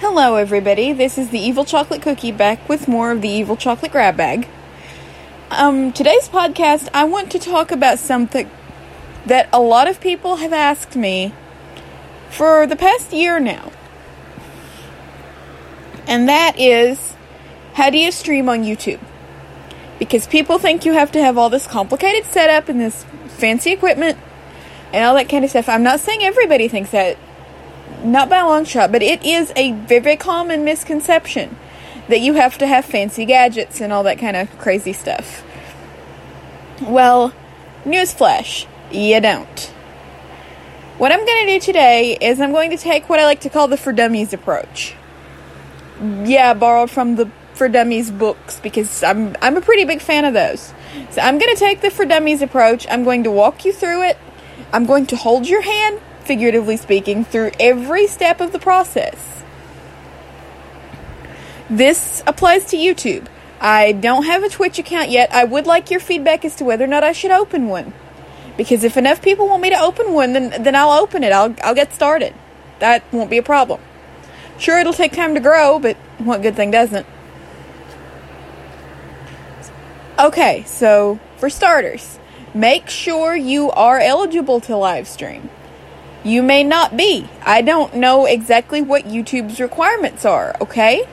Hello, everybody. This is the Evil Chocolate Cookie back with more of the Evil Chocolate Grab Bag. Um, today's podcast, I want to talk about something that a lot of people have asked me for the past year now. And that is how do you stream on YouTube? Because people think you have to have all this complicated setup and this fancy equipment and all that kind of stuff. I'm not saying everybody thinks that not by a long shot, but it is a very common misconception that you have to have fancy gadgets and all that kind of crazy stuff. Well, newsflash, you don't. What I'm going to do today is I'm going to take what I like to call the for dummies approach. Yeah, borrowed from the for dummies books because I'm I'm a pretty big fan of those. So I'm going to take the for dummies approach. I'm going to walk you through it. I'm going to hold your hand figuratively speaking, through every step of the process. This applies to YouTube. I don't have a Twitch account yet. I would like your feedback as to whether or not I should open one. Because if enough people want me to open one, then then I'll open it. I'll I'll get started. That won't be a problem. Sure, it'll take time to grow, but what good thing doesn't? Okay, so for starters, make sure you are eligible to live stream. You may not be. I don't know exactly what YouTube's requirements are, okay?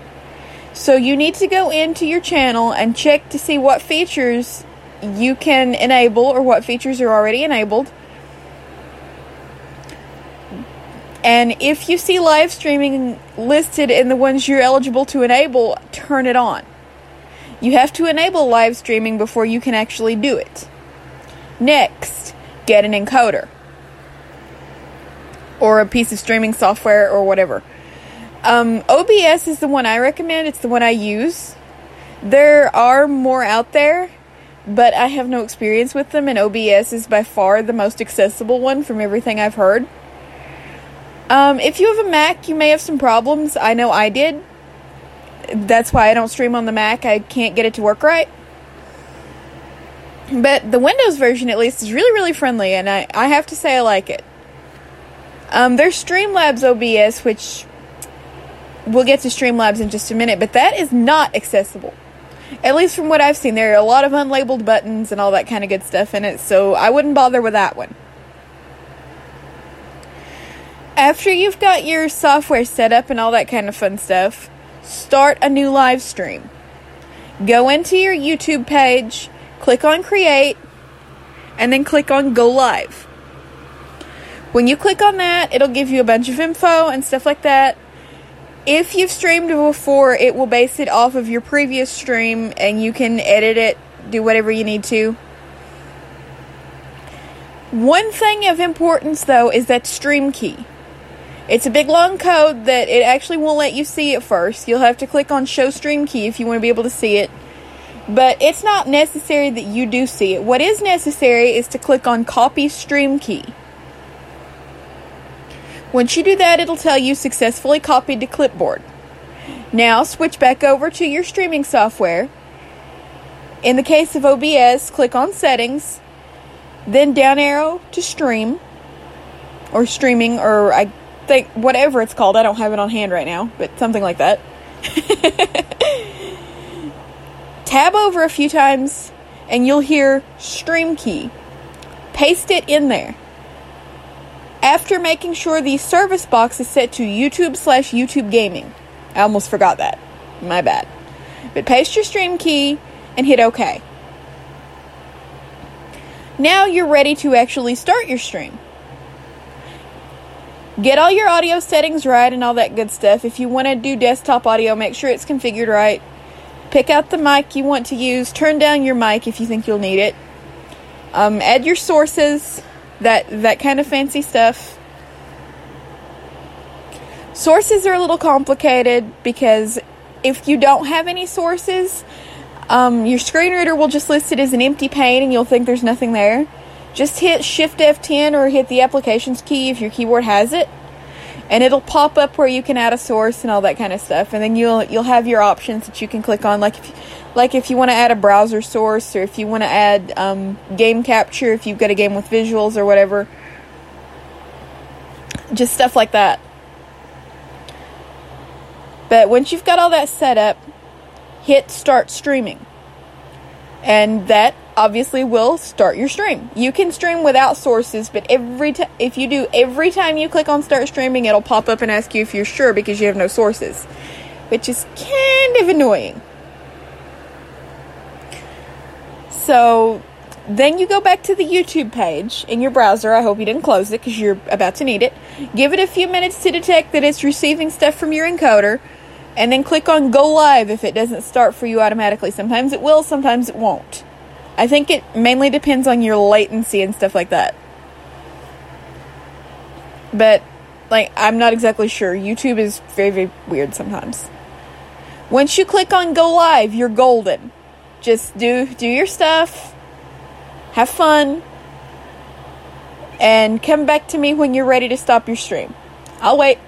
So you need to go into your channel and check to see what features you can enable or what features are already enabled. And if you see live streaming listed in the ones you're eligible to enable, turn it on. You have to enable live streaming before you can actually do it. Next, get an encoder or a piece of streaming software or whatever. Um, OBS is the one I recommend. It's the one I use. There are more out there, but I have no experience with them, and OBS is by far the most accessible one from everything I've heard. Um, if you have a Mac, you may have some problems. I know I did. That's why I don't stream on the Mac. I can't get it to work right. But the Windows version, at least, is really, really friendly, and I, I have to say I like it. Um, there's Streamlabs OBS, which we'll get to Streamlabs in just a minute, but that is not accessible. At least from what I've seen, there are a lot of unlabeled buttons and all that kind of good stuff in it, so I wouldn't bother with that one. After you've got your software set up and all that kind of fun stuff, start a new live stream. Go into your YouTube page, click on Create, and then click on Go Live. When you click on that, it'll give you a bunch of info and stuff like that. If you've streamed before, it will base it off of your previous stream and you can edit it, do whatever you need to. One thing of importance though is that stream key. It's a big long code that it actually won't let you see at first. You'll have to click on show stream key if you want to be able to see it. But it's not necessary that you do see it. What is necessary is to click on copy stream key. Once you do that, it'll tell you successfully copied to clipboard. Now switch back over to your streaming software. In the case of OBS, click on settings, then down arrow to stream or streaming or I think whatever it's called. I don't have it on hand right now, but something like that. Tab over a few times and you'll hear stream key. Paste it in there. After making sure the service box is set to YouTube slash YouTube Gaming. I almost forgot that. My bad. But paste your stream key and hit OK. Now you're ready to actually start your stream. Get all your audio settings right and all that good stuff. If you want to do desktop audio, make sure it's configured right. Pick out the mic you want to use. Turn down your mic if you think you'll need it. Um, add your sources that that kind of fancy stuff. Sources are a little complicated because if you don't have any sources, um, your screen reader will just list it as an empty pane and you'll think there's nothing there. Just hit Shift F10 or hit the applications key if your keyboard has it, and it'll pop up where you can add a source and all that kind of stuff. And then you'll you'll have your options that you can click on, like if like if you want to add a browser source or if you want to add um, game capture if you've got a game with visuals or whatever just stuff like that But once you've got all that set up, hit start streaming. And that obviously will start your stream. You can stream without sources, but every time if you do every time you click on start streaming, it'll pop up and ask you if you're sure because you have no sources, which is kind of annoying. So then you go back to the YouTube page in your browser. I hope you didn't close it because you're about to need it. Give it a few minutes to detect that it's receiving stuff from your encoder, and then click on Go Live if it doesn't start for you automatically. Sometimes it will, sometimes it won't. I think it mainly depends on your latency and stuff like that. But, like, I'm not exactly sure. YouTube is very, very weird sometimes. Once you click on Go Live, you're golden. Just do do your stuff have fun, and come back to me when you're ready to stop your stream. I'll wait.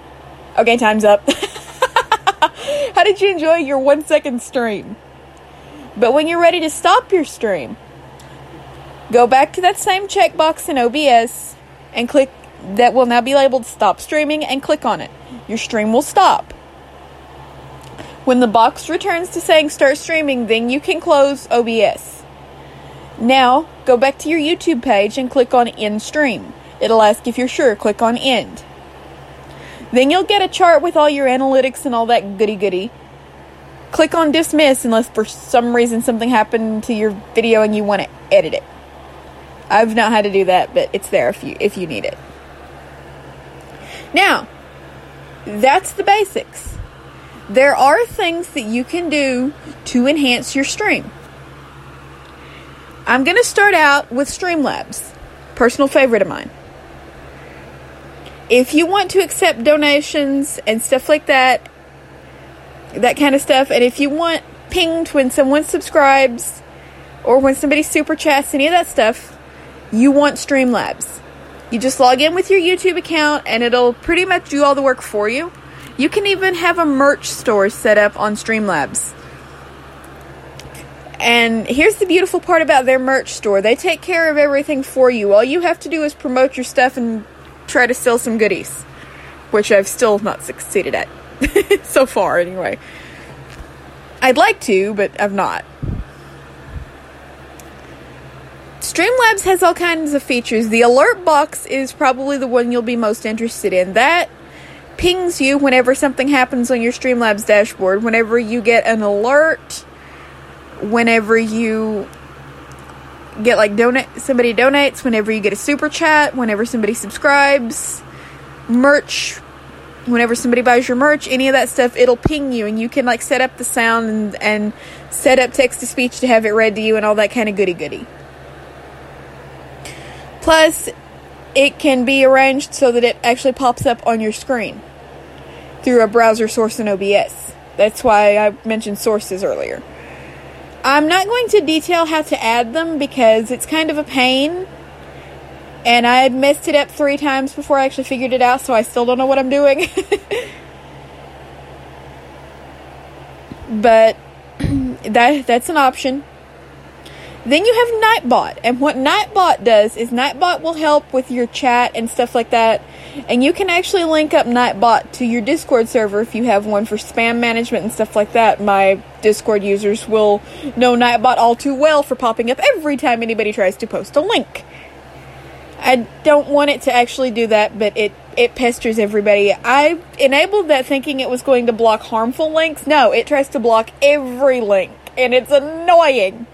Okay, time's up. How did you enjoy your one second stream? But when you're ready to stop your stream, go back to that same checkbox in OBS and click that will now be labeled stop streaming and click on it. Your stream will stop. When the box returns to saying start streaming, then you can close OBS. Now, go back to your YouTube page and click on End Stream. It'll ask if you're sure. Click on End. Then you'll get a chart with all your analytics and all that goody goody. Click on Dismiss unless for some reason something happened to your video and you want to edit it. I've not had to do that, but it's there if you if you need it. Now, that's the basics. There are things that you can do to enhance your stream. I'm going to start out with Streamlabs, personal favorite of mine. If you want to accept donations and stuff like that, that kind of stuff, and if you want pinged when someone subscribes or when somebody super chats, any of that stuff, you want Streamlabs. You just log in with your YouTube account and it'll pretty much do all the work for you. You can even have a merch store set up on Streamlabs. And here's the beautiful part about their merch store they take care of everything for you. All you have to do is promote your stuff and try to sell some goodies, which I've still not succeeded at so far, anyway. I'd like to, but I've not. Streamlabs has all kinds of features. The alert box is probably the one you'll be most interested in. That pings you whenever something happens on your Streamlabs dashboard. Whenever you get an alert whenever you get like donate somebody donates whenever you get a super chat whenever somebody subscribes merch whenever somebody buys your merch any of that stuff it'll ping you and you can like set up the sound and, and set up text to speech to have it read to you and all that kind of goody goody plus it can be arranged so that it actually pops up on your screen through a browser source in obs that's why i mentioned sources earlier I'm not going to detail how to add them because it's kind of a pain. And I had messed it up three times before I actually figured it out, so I still don't know what I'm doing. but that that's an option. Then you have Nightbot, and what Nightbot does is Nightbot will help with your chat and stuff like that. And you can actually link up Nightbot to your Discord server if you have one for spam management and stuff like that. My Discord users will know Nightbot all too well for popping up every time anybody tries to post a link. I don't want it to actually do that, but it it pesters everybody. I enabled that thinking it was going to block harmful links. No, it tries to block every link, and it's annoying.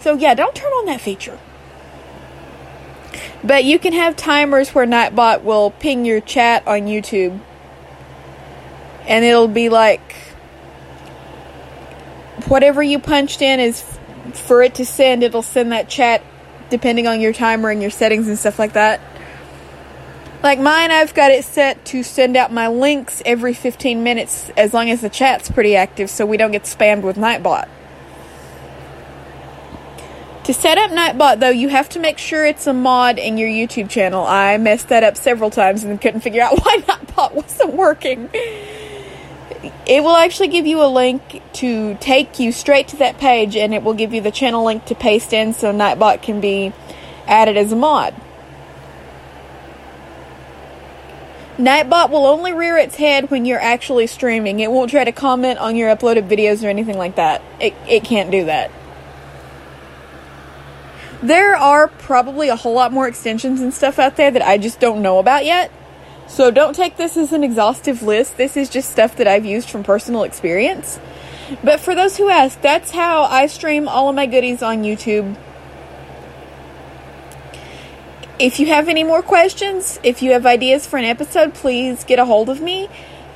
So yeah, don't turn on that feature. But you can have timers where Nightbot will ping your chat on YouTube. And it'll be like whatever you punched in is for it to send, it'll send that chat depending on your timer and your settings and stuff like that. Like mine, I've got it set to send out my links every 15 minutes as long as the chat's pretty active so we don't get spammed with Nightbot. To set up Nightbot, though, you have to make sure it's a mod in your YouTube channel. I messed that up several times and couldn't figure out why Nightbot wasn't working. It will actually give you a link to take you straight to that page, and it will give you the channel link to paste in so Nightbot can be added as a mod. Nightbot will only rear its head when you're actually streaming. It won't try to comment on your uploaded videos or anything like that. It, it can't do that. There are probably a whole lot more extensions and stuff out there that I just don't know about yet. So don't take this as an exhaustive list. This is just stuff that I've used from personal experience. But for those who ask, that's how I stream all of my goodies on YouTube. If you have any more questions, if you have ideas for an episode, please get a hold of me.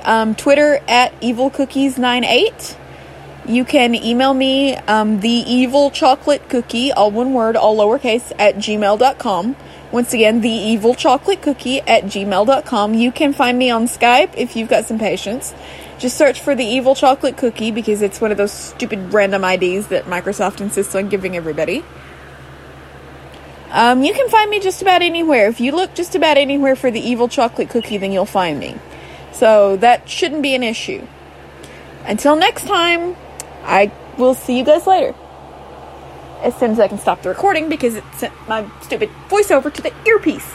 Um, Twitter at evilcookies98. You can email me um, the evil chocolate cookie, all one word, all lowercase, at gmail.com. Once again, the evil chocolate cookie at gmail.com. You can find me on Skype if you've got some patience. Just search for the evil chocolate cookie because it's one of those stupid random IDs that Microsoft insists on giving everybody. Um, you can find me just about anywhere. If you look just about anywhere for the evil chocolate cookie, then you'll find me. So that shouldn't be an issue. Until next time, I will see you guys later. As soon as I can stop the recording because it sent my stupid voiceover to the earpiece.